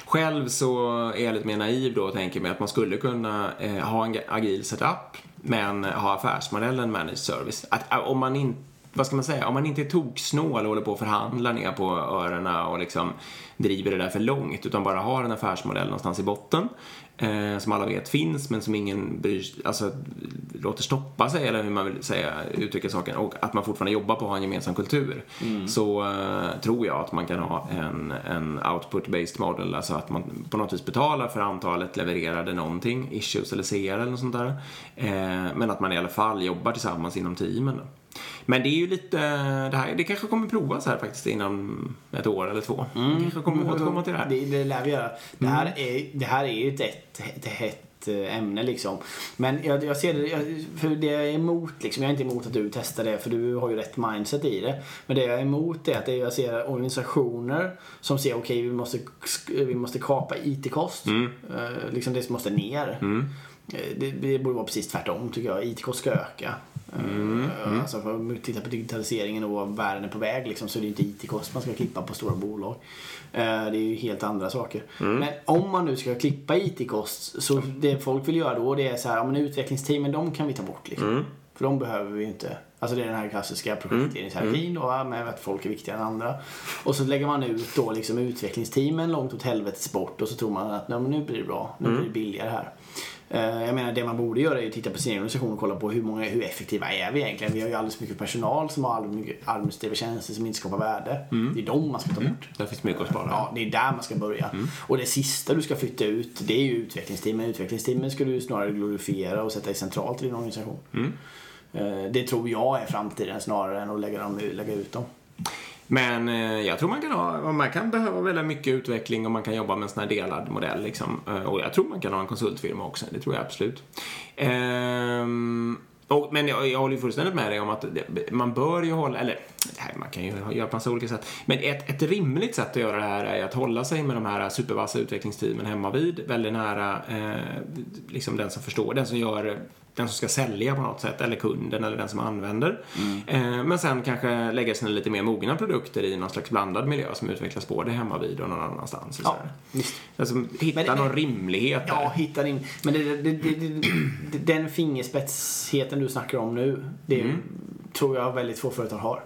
Själv så är jag lite mer naiv då och tänker mig att man skulle kunna eh, ha en agil setup men ha affärsmodellen managed service. Att, om man inte vad ska man säga, om man inte är toksnål och håller på att förhandla ner på öronen och liksom driver det där för långt utan bara har en affärsmodell någonstans i botten eh, som alla vet finns men som ingen bryr, alltså, låter stoppa sig eller hur man vill säga, uttrycka saken och att man fortfarande jobbar på att ha en gemensam kultur så eh, tror jag att man kan ha en, en output-based model, alltså att man på något vis betalar för antalet levererade någonting, issues eller CR eller något sånt där. Eh, men att man i alla fall jobbar tillsammans inom teamen. Då. Men det är ju lite, det här, det kanske kommer provas här faktiskt inom ett år eller två. Vi kanske kommer återkomma till det här. Det, det lär vi göra. Det här Mm. är, det här är ju ett, ett, ett hett eh, ämne liksom. Men jag, jag ser det, jag, för det jag är emot liksom, jag är inte emot att du testar det för du har ju rätt mindset i det. Men det jag är emot är att det, jag ser organisationer som säger okej vi, måste, vi måste kapa IT-kost. Mm. Eh, liksom det måste ner. Eh, Det, det borde vara precis tvärtom tycker jag. IT-kost ska öka. Eh, Alltså för att titta på digitaliseringen och vad världen är på väg liksom, så är det inte IT-kost man ska klippa på stora bolag. Eh, Det är ju helt andra saker. Men om man nu ska klippa IT-kost så det folk vill göra då det är så här, ja, men utvecklingsteamen de kan vi ta bort liksom. För de behöver vi ju inte. Alltså det är den här klassiska projektledningshierarkin då va, med att folk är viktigare än andra. Och så lägger man ut då liksom utvecklingsteamen långt åt helvetes bort och så tror man att Nej, men nu blir det bra, nu blir det billigare här. Eh, Jag menar det man borde göra är att titta på sin egen organisation och kolla på hur, många, hur effektiva är vi egentligen. Vi har ju alldeles för mycket personal som har alldeles mycket administrativa tjänster som inte skapar värde. Det är de man ska ta bort. Där finns mycket att spara. Ja, det är där man ska börja. Och det sista du ska flytta ut, det är ju utvecklingsteamen. Utvecklingsteamen ska du snarare glorifiera och sätta i centralt i din organisation. Eh, Det tror jag är framtiden snarare än att lägga, dem, lägga ut dem. Men eh, jag tror man kan, ha, man kan behöva väldigt mycket utveckling och man kan jobba med en sån här delad modell. Liksom. Eh, och jag tror man kan ha en konsultfirma också, det tror jag absolut. Ehm, och, men jag, jag håller ju fullständigt med dig om att man bör ju hålla, eller det här, man kan ju göra på massa olika sätt. Men ett, ett rimligt sätt att göra det här är att hålla sig med de här supervassa utvecklingsteamen hemma vid väldigt nära eh, liksom den som förstår, den som gör den som ska sälja på något sätt, eller kunden eller den som använder. Eh, men sen kanske lägga sina lite mer mogna produkter i någon slags blandad miljö som utvecklas både hemma vid och någon annanstans. Ja. Alltså, hitta Men någon rimlighet där. Ja, hitta din... Men det, det, det, den fingerspetsheten du snackar om nu, det tror jag väldigt få företag har.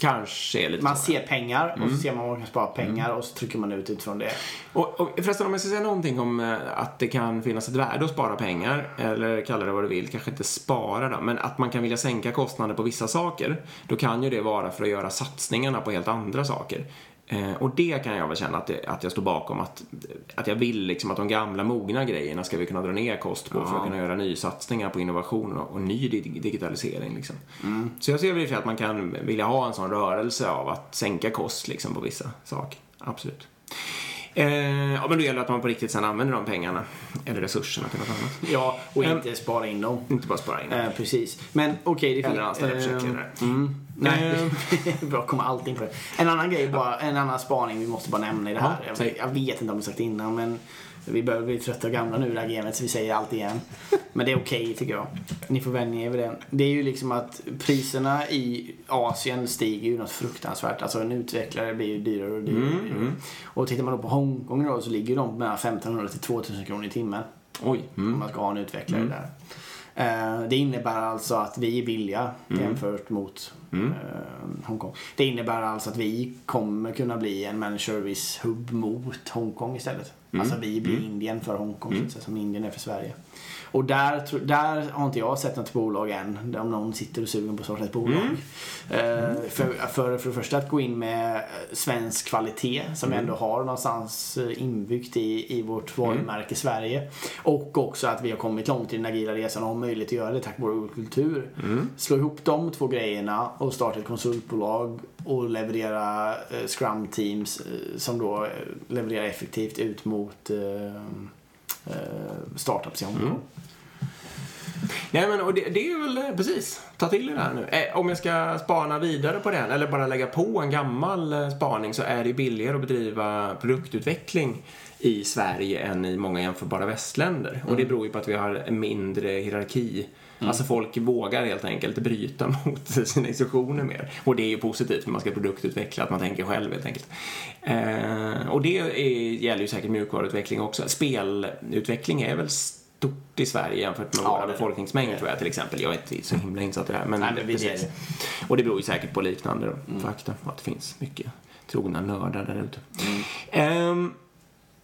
Kanske är lite Man ser pengar och så ser man var man kan spara pengar och så trycker man ut utifrån det. Och, och förresten om jag ska säga någonting om eh, att det kan finnas ett värde att spara pengar, eller kalla det vad du vill, kanske inte spara då, men att man kan vilja sänka kostnader på vissa saker, då kan ju det vara för att göra satsningarna på helt andra saker. Eh, och det kan jag väl känna att, det, att jag står bakom, att, att jag vill liksom att de gamla mogna grejerna ska vi kunna dra ner kost på för att kunna göra nysatsningar på innovation och, och ny dig- digitalisering. Liksom. Så jag ser väl att man kan vilja ha en sån rörelse av att sänka kost liksom, på vissa saker. Absolut. Eh, ja, men då gäller det att man på riktigt sen använder de pengarna, eller resurserna till något annat. Ja, och Ehm. inte spara in dem. Inte bara spara in dem. Eh, precis. Men okej, det Eller anställda eh, projektledare. Mm, Nej, <laughs> bra. Kommer alltid in på det. En annan grej, bara, en annan spaning vi måste bara nämna i det här. Ja, Jag, jag vet inte om vi sagt det innan, men vi börjar bli trötta och gamla nu i det här gamet så vi säger allt igen. Men det är okej tycker jag. Ni får vänja er vid det. Det är ju liksom att priserna i Asien stiger ju något fruktansvärt. Alltså en utvecklare blir ju dyrare och dyrare. och dyrare. Och tittar man då på Hongkong då så ligger de mellan 1500 till 2000 kronor i timmen. Oj. Om Mm. man ska ha en utvecklare där. Eh, Det innebär alltså att vi är billiga jämfört mot Mm. eh, Hongkong. Det innebär alltså att vi kommer kunna bli en managed service hub mot Hongkong istället. Mm. Alltså vi blir Indien för Hongkong så att säga, som Indien är för Sverige. Och där, där har inte jag sett något bolag än, om någon sitter och sugen på att starta ett bolag. Mm. Eh, för, för, för det första att gå in med eh, svensk kvalitet som vi Mm. ändå har någonstans eh, inbyggt i, i vårt varumärke Sverige. Och också att vi har kommit långt i den agila resan och har möjlighet att göra det tack vare vår kultur. Mm. Slå ihop de två grejerna och starta ett konsultbolag och leverera eh, scrum teams eh, som då levererar effektivt ut mot eh, startups i Hongkong. Mm. Nej men och det, det är väl eh, precis, ta till er det här nu. Eh, om jag ska spana vidare på den eller bara lägga på en gammal eh, spaning så är det ju billigare att bedriva produktutveckling i Sverige än i många jämförbara västländer. Och det beror ju på att vi har en mindre hierarki. Alltså folk vågar helt enkelt bryta <laughs> mot sina instruktioner mer. Och det är ju positivt när man ska produktutveckla, att man tänker själv helt enkelt. Eh, och det är, gäller ju säkert mjukvaruutveckling också. Spelutveckling är väl stort i Sverige jämfört med Ja, våra det det. befolkningsmängd tror jag till exempel. Jag är inte så himla insatt i det här. Men Nej, men är det. Och det beror ju säkert på liknande då, fakta. Att det finns mycket trogna nördar där ute. Ehm,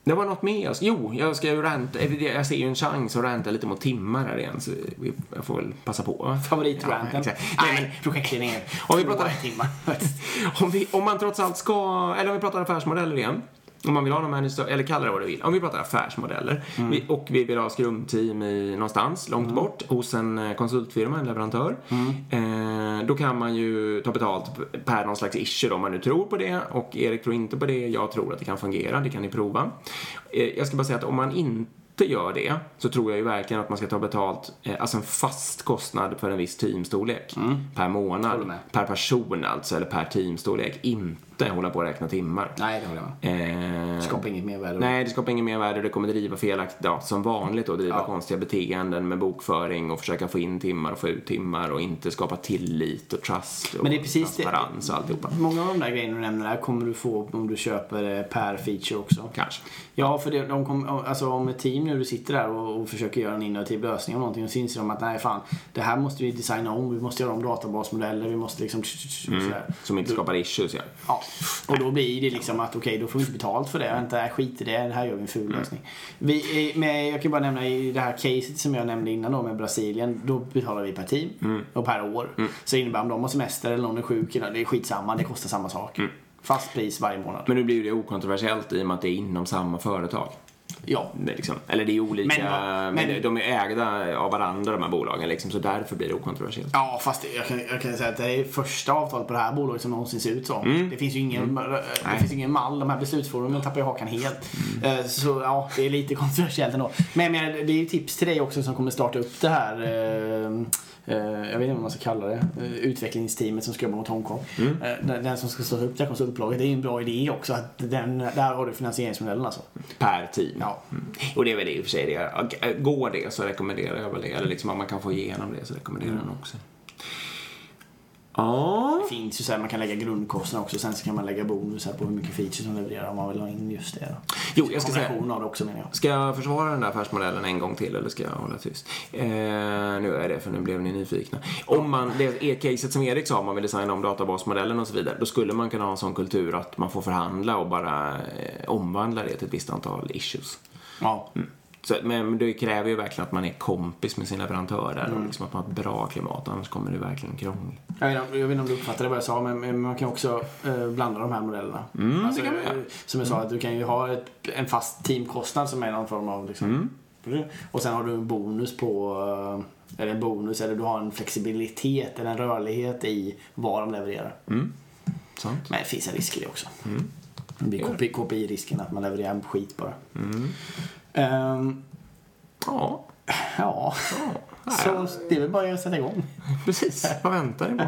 det var något mer. Jo, jag ska ju ranta. Jag ser ju en chans att ranta lite mot timmar här igen. Så vi- jag får väl passa på. Favoritranten? Ja. Nej, Nej, men projektledningen. Om vi pratar- timmar. <laughs> Om, vi, om man trots allt ska, eller om vi pratar affärsmodeller igen. Om man vill ha de här, eller kalla det vad du vill. Om vi pratar affärsmodeller vi, och vi vill ha skrumteam i någonstans långt bort hos en eh, konsultfirma, en leverantör. Eh, då kan man ju ta betalt per någon slags issue då, om man nu tror på det. Och Erik tror inte på det. Jag tror att det kan fungera. Det kan ni prova. Eh, jag ska bara säga att om man inte gör det så tror jag ju verkligen att man ska ta betalt, eh, alltså en fast kostnad för en viss teamstorlek per månad. Per person alltså, eller per teamstorlek. Inte hålla på att räkna timmar. Nej, det håller jag med. Eh, Skapar inget mervärde. Nej, det skapar ingen mervärde. Det kommer driva felaktigt, ja, som vanligt då, driva Ja. konstiga beteenden med bokföring och försöka få in timmar och få ut timmar och inte skapa tillit och trust och Men det är precis det- transparens och alltihopa. Många av de där grejerna du nämner där kommer du få om du köper eh, per feature också. Kanske. Ja, för det, de kom, alltså om ett team nu du sitter där och, och försöker göra en innovativ lösning av någonting och så inser de att nej fan, det här måste vi designa om, vi måste göra om databasmodeller, vi måste liksom sådär. Som inte skapar issues, ja. Ja, och då blir det liksom att okej, då får vi inte betalt för det. Vänta, skit i det. Det här gör vi en Mm. ful lösning. Vi, eh, med, jag kan bara nämna i det här caset som jag nämnde innan då med Brasilien. Då betalar vi per team Mm. och per år. Så det innebär om de har semester eller någon är sjuk, det är skitsamma. Det kostar samma sak. Mm. Fast pris varje månad. Men nu blir det okontroversiellt i och med att det är inom samma företag. Ja. Det liksom, eller det är olika, Men men, men- de är ägda av varandra de här bolagen liksom, så därför blir det okontroversiellt. Ja, fast det- jag kan, jag kan säga att det är första avtalet på det här bolaget som någonsin ser ut så. Det finns ju ingen, det Mm. Nej. finns ingen mall. De här beslutsforumen tappar ju hakan helt. Eh, Så ja, det är lite <laughs> kontroversiellt ändå. Men, men det är ju tips till dig också som kommer starta upp det här eh, jag vet inte vad man ska kalla det, eh, utvecklingsteamet som ska jobba mot Hongkong. Mm. Eh, Den, den som ska starta upp det här konsultbolaget, det är en bra idé också. Att den, där har du finansieringsmodellen alltså. Per team. Ja. Mm. Och det är väl i och för sig det. Går det så rekommenderar jag väl det. Eller liksom om man kan få igenom det så rekommenderar jag den också. Ja. Det finns ju så här, man kan lägga grundkostnader också. Sen så kan man lägga bonusar på hur mycket features som levererar om man vill ha in just det. Då. Jo, jag ska säga. Av det också menar jag. Ska jag försvara den där affärsmodellen en gång till eller ska jag hålla tyst? Eh, nu är det för nu blev ni nyfikna. Om man, det är caset som Erik sa, om man vill designa om databasmodellen och så vidare, då skulle man kunna ha en sån kultur att man får förhandla och bara eh, omvandla det till ett visst antal issues. Ja. Så, men det kräver ju verkligen att man är kompis med sin leverantör där och liksom att man har ett bra klimat, annars kommer det verkligen krångel. Jag vet, jag vet inte om du uppfattade vad jag sa, men, men man kan också eh, blanda de här modellerna. Mm, Alltså, eh, Som jag sa, att du kan ju ha ett, en fast teamkostnad som är någon form av liksom, Mm. Och sen har du en bonus på, eh, eller en bonus, eller du har en flexibilitet eller en rörlighet i vad de levererar. Sant? Men det finns en risk i det också. Mm. Det blir KPI, KPI-risken, att man levererar skit bara. Ehm, Ja, ja, ja. så det är väl bara att sätta igång. precis. Vad väntar ni på?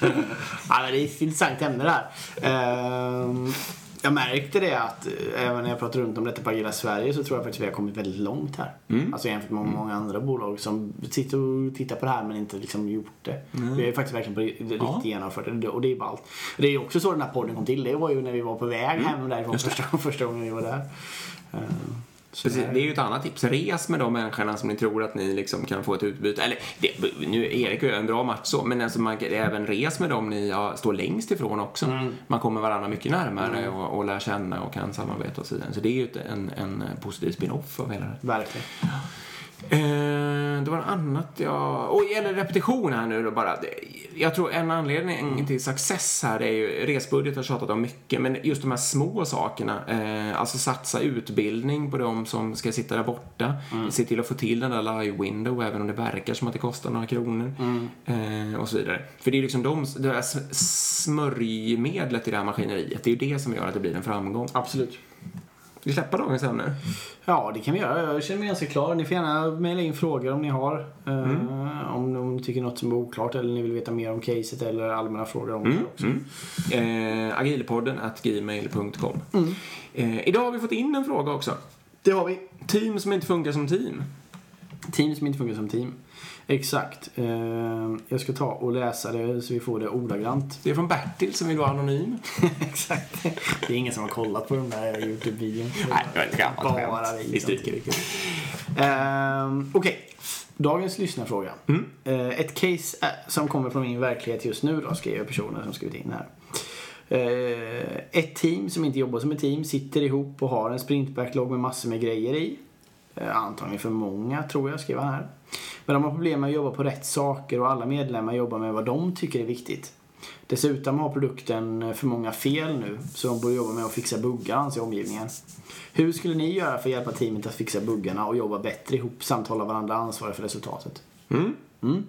<laughs> ja, det är ett intressant ämne där. Ehm, jag märkte det att eh, även när jag pratar runt om detta på Agila Sverige så tror jag faktiskt vi har kommit väldigt långt här. Alltså jämfört med många andra bolag som sitter och tittar på det här men inte liksom gjort det. Vi har ju faktiskt verkligen på riktigt Ja. genomfört det och det är ballt. Det är ju också så den här podden kom till. Det var ju när vi var på väg hem därifrån första, <laughs> första gången vi var där. Precis, det är ju ett annat tips. Res med de människorna som ni tror att ni liksom kan få ett utbyte. Eller, det, nu Erik gör en bra match så, men alltså man, även res med dem ni ja, står längst ifrån också. Man kommer varandra mycket närmare och, och lär känna och kan samarbeta och så vidare. Så det är ju ett, en, en positiv spin-off av hela det. Verkligen. Eh, det var något annat jag... Och eller repetition här nu då bara. Jag tror en anledning till success här är ju resbudget har tjatat om mycket, men just de här små sakerna. Eh, alltså satsa utbildning på de som ska sitta där borta. Se till att få till den där live window även om det verkar som att det kostar några kronor. Eh, och så vidare. För det är liksom de, det här s- smörjmedlet i det här maskineriet. Det är ju det som gör att det blir en framgång. Absolut. Ska vi släppa dagens ämne? Ja, det kan vi göra. Jag känner mig ganska klar. Ni får gärna mejla in frågor om ni har. Eh, Mm. om, om ni tycker något som är oklart eller ni vill veta mer om caset eller allmänna frågor om det också. Mm. Eh, agilpodden at gmail.com. Eh, idag har vi fått in en fråga också. Det har vi. Team som inte funkar som team. Team som inte funkar som team. Exakt. Eh, jag ska ta och läsa det så vi får det ordagrant. Det är från Bertil som vill vara anonym. <laughs> Exakt. Det är ingen som har kollat på den där Youtube-videon. Nej, det var ett gammalt Bara skämt. vi stryker tycker. Ehm, Okej. Dagens lyssnarfråga. Eh, ett case eh, som kommer från min verklighet just nu då, skriver personen som skrivit in här. Eh, ett team som inte jobbar som ett team sitter ihop och har en sprintbacklog med massor med grejer i. Eh, antagligen för många tror jag, skriver han här. Men de har problem med att jobba på rätt saker och alla medlemmar jobbar med vad de tycker är viktigt. Dessutom har produkten för många fel nu, så de borde jobba med att fixa buggar, anser omgivningen. Hur skulle ni göra för att hjälpa teamet att fixa buggarna och jobba bättre ihop samt hålla varandra ansvariga för resultatet? Mm.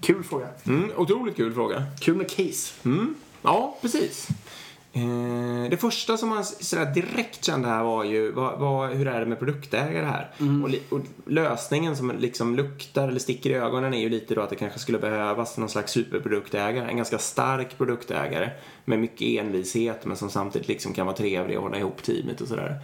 Kul fråga. Mm, otroligt kul fråga. Kul med case. Mm. Ja, precis. Eh, det första som man sådär direkt kände här var ju vad, vad, hur är det med produktägare här? Och, li, och lösningen som liksom luktar eller sticker i ögonen är ju lite då att det kanske skulle behövas någon slags superproduktägare. En ganska stark produktägare med mycket envishet men som samtidigt liksom kan vara trevlig och hålla ihop teamet och sådär.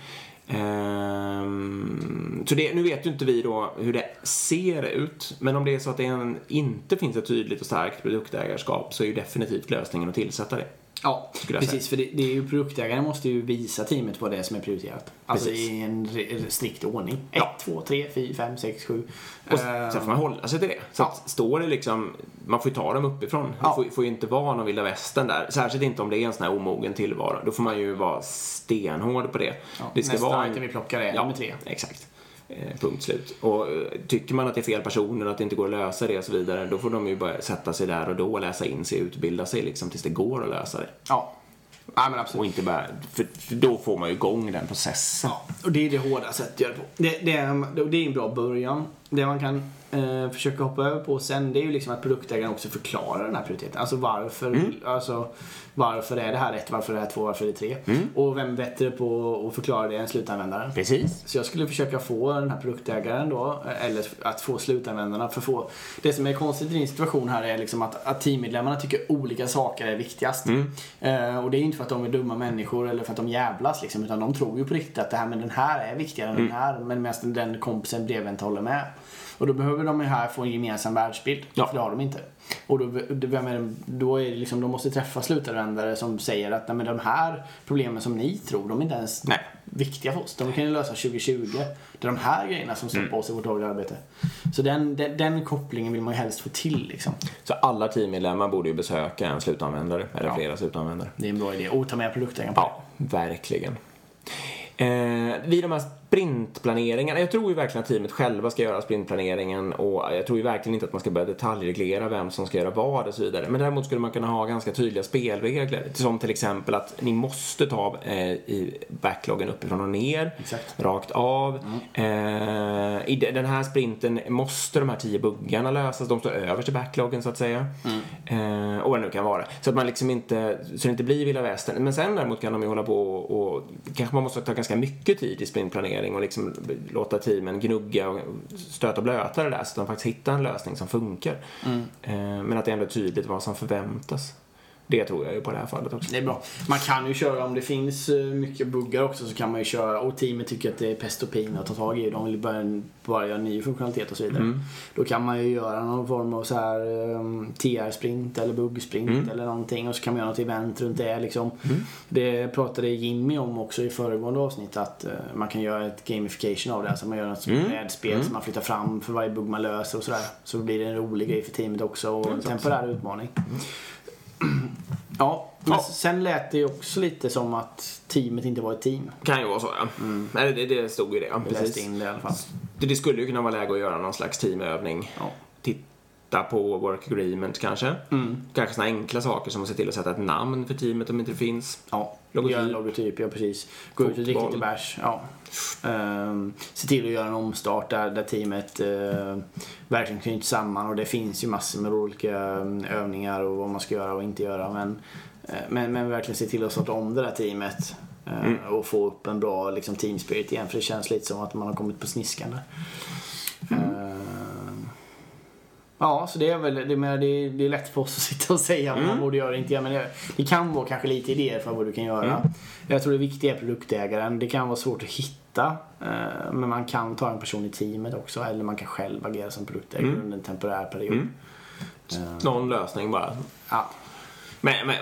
Ehm, så det, nu vet ju inte vi då hur det ser ut, men om det är så att det en, inte finns ett tydligt och starkt produktägarskap så är ju definitivt lösningen att tillsätta det. Ja, precis. För det, det är ju produktägaren måste ju visa teamet vad det är som är prioriterat. Alltså Precis. i en strikt ordning. 1, Ja. 2, 3, 4, 5, 6, 7. Och sen får man hålla sig till det. Så ja. står det liksom, man får ju ta dem uppifrån. Ja. Det får, får ju inte vara någon vilda västern där. Särskilt inte om det är en sån här omogen tillvaro. Då får man ju vara stenhård på det. Ja, det ska nästa vara en- item vi plockar är ja, nummer tre. Exakt. Eh, punkt slut. Och eh, tycker man att det är fel personer, att det inte går att lösa det och så vidare, då får de ju bara sätta sig där och då och läsa in sig utbilda sig liksom tills det går att lösa det. Ja. Ja, men absolut. Och inte bara, för, för då får man ju igång den processen. Ja, och det är det hårda sättet att göra det på. Det, det, är, det är en bra början. Det man kan eh, försöka hoppa över på sen det är ju liksom att produktägaren också förklarar den här prioriteten. Alltså varför, alltså, varför är det här ett, varför är det här två, varför är det tre? Och vem är bättre på att förklara det än slutanvändaren? Precis. Så jag skulle försöka få den här produktägaren då, eller att få slutanvändarna. För få, det som är konstigt i din situation här är liksom att, att teammedlemmarna tycker olika saker är viktigast. Eh, och det är inte för att de är dumma människor eller för att de jävlas liksom, utan de tror ju på riktigt att det här, men den här är viktigare än den här. Men medan den, den kompisen bredvid inte håller med. Och då behöver de ju här få en gemensam världsbild. Ja. För det har de inte. Och då, vem är det, då är det liksom, de måste träffa slutanvändare som säger att Nej, men de här problemen som ni tror, de är inte ens Nej. viktiga för oss. De kan ju lösa 2020. Det är de här grejerna som Mm. stoppar oss i vårt dagliga arbete. Så den, den, den kopplingen vill man ju helst få till liksom. Så alla teammedlemmar borde ju besöka en slutanvändare, eller flera slutanvändare. Det är en bra idé. Och ta med produktägaren på Ja, verkligen. Eh, vid de här sprintplaneringarna, jag tror ju verkligen att teamet själva ska göra sprintplaneringen och jag tror ju verkligen inte att man ska börja detaljreglera vem som ska göra vad och så vidare. Men däremot skulle man kunna ha ganska tydliga spelregler. Som till exempel att ni måste ta eh, i backloggen uppifrån och ner. Exakt. Rakt av. Eh, I de- den här sprinten måste de här tio buggarna lösas. De står överst i backloggen så att säga. Eh, och vad det nu kan vara. Så att man liksom inte, så det inte blir vilda västern. Men sen däremot kan de ju hålla på och, och kanske man måste ta ganska ganska mycket tid i sprintplanering och liksom låta teamen gnugga och stöta och blöta det där så att de faktiskt hittar en lösning som funkar. Eh, Men att det ändå är tydligt vad som förväntas. Det tror jag ju på det här fallet också. Det är bra. Man kan ju köra om det finns eh, mycket buggar också så kan man ju köra och teamet tycker att det är pest och pina att ta tag i. De vill börja, bara göra ny funktionalitet och så vidare. Mm. Då kan man ju göra någon form av så här um, TR-sprint eller buggsprint Mm. eller någonting och så kan man göra något event runt det liksom. Det pratade Jimmy om också i föregående avsnitt att eh, man kan göra ett gamification av det. Alltså man gör något Mm. brädspel som man flyttar fram för varje bugg man löser och sådär. Så blir det en rolig grej för teamet också och en temporär utmaning. <clears throat> Ja, men Ja. sen lät det ju också lite som att teamet inte var ett team. Kan ju vara så ja. Nej, det, det stod ju det. Ja, precis. in det i alla. Det, det skulle ju kunna vara läge att göra någon slags teamövning. Ja. Titta på work agreement kanske. Mm. Kanske såna enkla saker som att se till att sätta ett namn för teamet om inte det finns. Ja, Logotyp. göra en logotyp, ja precis. Gå ut och dricka lite bärs. Ja. Ehm, se till att göra en omstart där, där teamet uh, verkligen knyts samman och det finns ju massor med olika mm, övningar och vad man ska göra och inte göra. Men, eh, men, men verkligen se till att starta om det där teamet eh, Mm. och få upp en bra liksom, team spirit igen för det känns lite som att man har kommit på sniskan där. Ehm, Ja, så det är väl, det, men det, är, det är lätt för oss att sitta och säga vad man borde göra och inte göra. Men det, det kan vara kanske lite idéer för vad du kan göra. Jag tror det viktiga är produktägaren. Det kan vara svårt att hitta. eh, Men man kan ta en person i teamet också. Eller man kan själv agera som produktägare under en temporär period. Någon lösning bara. Ja. Men, men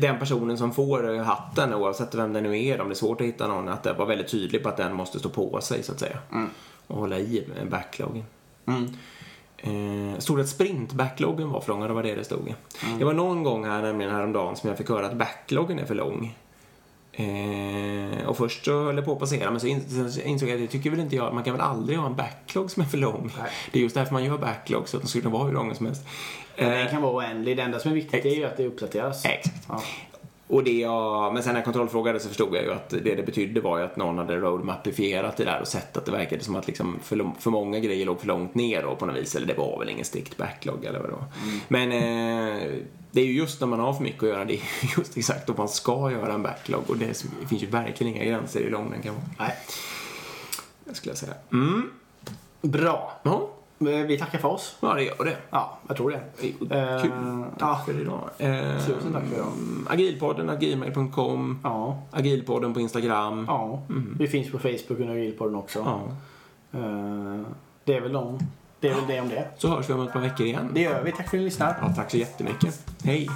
den personen som får eh, hatten, oavsett vem det nu är, om det är svårt att hitta någon, att det var väldigt tydlig på att den måste stå på sig så att säga. Och hålla i eh, backloggen. Mm. Eh, stod det att sprint-backloggen var för lång? Det var det det stod. Det var någon gång här, nämligen häromdagen, som jag fick höra att backloggen är för lång. Eh, och först så höll jag på att passera men så in- så insåg jag att det tycker väl inte jag, man kan väl aldrig ha en backlog som är för lång. Nej. Det är just därför man gör backlogs, så att de skulle vara hur långa som helst. Den Eh, kan vara oändlig. Det enda som är viktigt är ju att det uppdateras. Exakt. Ja. Och det jag, men sen när jag kontrollfrågade så förstod jag ju att det det betydde var ju att någon hade roadmapifierat det där och sett att det verkade som att liksom för, för många grejer låg för långt ner då på något vis. Eller det var väl ingen strikt backlog eller vad det var. Men eh, det är ju just när man har för mycket att göra, det är ju just exakt då man ska göra en backlog. Och det finns ju verkligen inga gränser i hur lång den kan vara. Nej. Det skulle jag säga. Mm. Bra. Ja, Vi tackar för oss. ja det gör det. Ja, jag tror det. Kul. Eh, Tack ja. för idag. Eh, Tusen tack för idag. Agilpodden, gmail.com. Ja. Agilpodden på Instagram. Ja. Vi finns på Facebook under Agilpodden också. Ja. Eh, Det är väl de. Det är väl det om det. Så hörs vi om ett par veckor igen. Det gör vi. Tack för att ni lyssnar. Ja, tack så jättemycket. Hej!